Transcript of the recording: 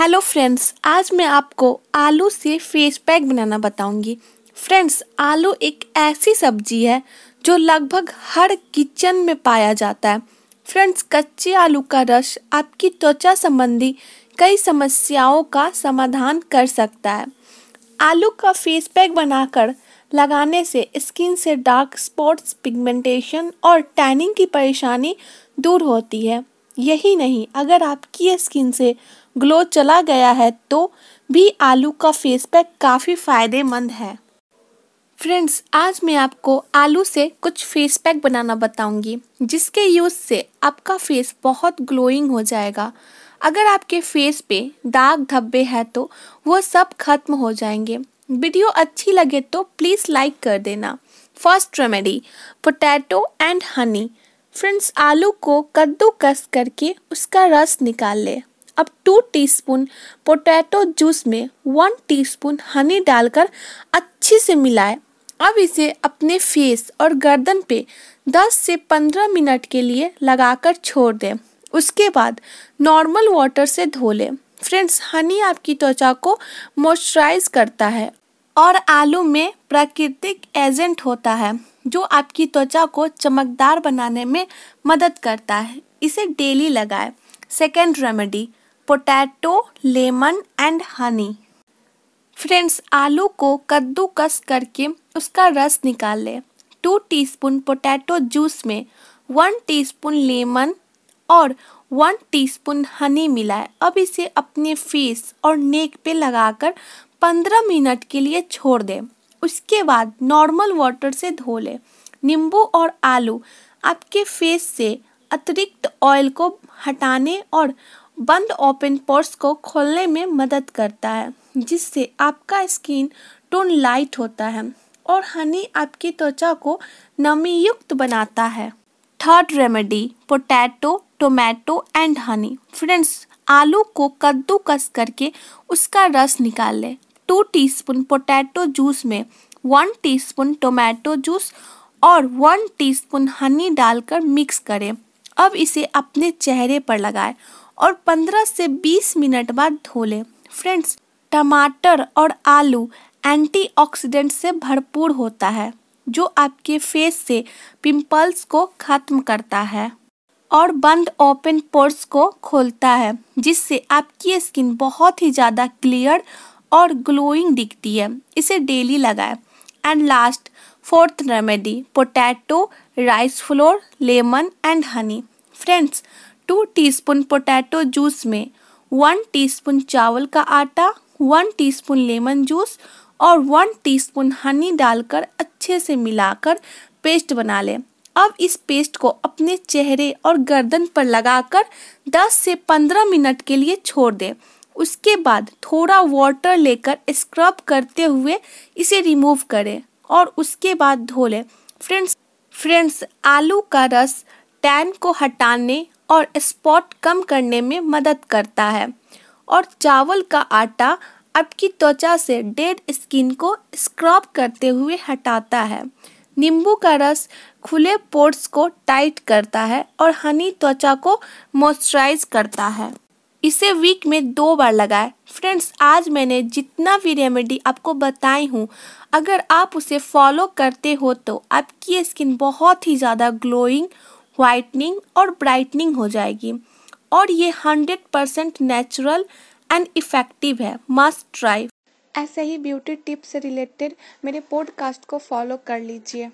Hello friends, आज मैं आपको आलू से फेस पैक बनाना बताऊँगी। फ्रेंड्स, आलू एक ऐसी सब्ज़ी है जो लगभग हर किचन में पाया जाता है। फ्रेंड्स, कच्चे आलू का रस आपकी त्वचा संबंधी कई समस्याओं का समाधान कर सकता है। आलू का फेस पैक बनाकर लगाने से स्किन से डार्क स्पॉट्स, पिगमेंटेशन और टैनिंग की परेशानी दूर होती है। यही नहीं, अगर आपकी स्किन से ग्लो चला गया है तो भी आलू का फेस पैक काफ़ी फ़ायदेमंद है। फ्रेंड्स आज मैं आपको आलू से कुछ फेस पैक बनाना बताऊँगी, जिसके यूज़ से आपका फेस बहुत ग्लोइंग हो जाएगा। अगर आपके फेस पे दाग धब्बे हैं तो वो सब खत्म हो जाएँगे। वीडियो अच्छी लगे तो प्लीज़ लाइक कर देना। First remedy potato and honey friends आलू को कद्दूकस करके उसका रस निकाल ले। अब टू टीस्पून पोटैटो जूस में वन टीस्पून हनी डालकर अच्छे से मिलाएँ। अब इसे अपने फेस और गर्दन पे 10 से 15 मिनट के लिए लगाकर छोड़ दें। उसके बाद नॉर्मल वाटर से धो लें। फ्रेंड्स हनी आपकी त्वचा को मॉइस्चराइज करता है और आलू में प्राकृतिक एजेंट होता है, जो आपकी त्वचा को चमकदार बनाने में मदद करता है। इसे डेली लगाएँ। Second remedy potato lemon and honey friends आलू को कद्दूकस करके उसका रस निकाल लें। टू टीस्पून पोटैटो जूस में वन टीस्पून लेमन और वन टीस्पून हनी मिलाए। अब इसे अपने फेस और नेक पे लगाकर पंद्रह मिनट के लिए छोड़ दें। उसके बाद नॉर्मल वाटर से धो लें। नींबू और आलू आपके फेस से अतिरिक्त ऑयल को हटाने और बंद ओपन पोर्स को खोलने में मदद करता है, जिससे आपका स्किन टोन लाइट होता है और हनी आपकी त्वचा को नमी युक्त बनाता है। Third remedy potato tomato and honey friends आलू को कद्दूकस करके उसका रस निकाल लें। टू टीस्पून पोटैटो जूस में वन टीस्पून टोमेटो जूस और वन टीस्पून हनी डालकर मिक्स करें। अब इसे अपने चेहरे पर लगाएँ और 15 से 20 मिनट बाद धो लें फ्रेंड्स, टमाटर और आलू एंटीऑक्सीडेंट से भरपूर होता है, जो आपके फेस से पिंपल्स को खत्म करता है और बंद ओपन पोर्स को खोलता है, जिससे आपकी स्किन बहुत ही ज़्यादा क्लियर और ग्लोइंग दिखती है। इसे डेली लगाएँ। And last, fourth remedy, potato, rice flour, lemon and honey. Friends two teaspoon potato juice में वन टीस्पून चावल का आटा, वन टीस्पून लेमन जूस और वन टीस्पून हनी डालकर अच्छे से मिलाकर पेस्ट बना लें। अब इस पेस्ट को अपने चेहरे और गर्दन पर लगाकर 10 से 15 मिनट के लिए छोड़ दें। उसके बाद थोड़ा वाटर लेकर स्क्रब करते हुए इसे रिमूव करें और उसके बाद धो लें। फ्रेंड्स फ्रेंड्स, आलू का रस टैन को हटाने और स्पॉट कम करने में मदद करता है। और चावल का आटा आपकी त्वचा से डेड स्किन को स्क्रब करते हुए हटाता है। नींबू का रस खुले पोर्ट्स को टाइट करता है और हनी त्वचा को मॉइस्चराइज करता है। इसे वीक में दो बार लगाएँ। फ्रेंड्स आज मैंने जितना भी रेमेडी आपको बताई हूँ, अगर आप उसे फॉलो करते हो तो आपकी स्किन बहुत ही ज़्यादा ग्लोइंग वाइटनिंग और ब्राइटनिंग हो जाएगी। और ये hundred percent natural and effective है। मस्ट ट्राई ऐसे ही ब्यूटी टिप्स से रिलेटेड मेरे पॉडकास्ट को फॉलो कर लीजिए।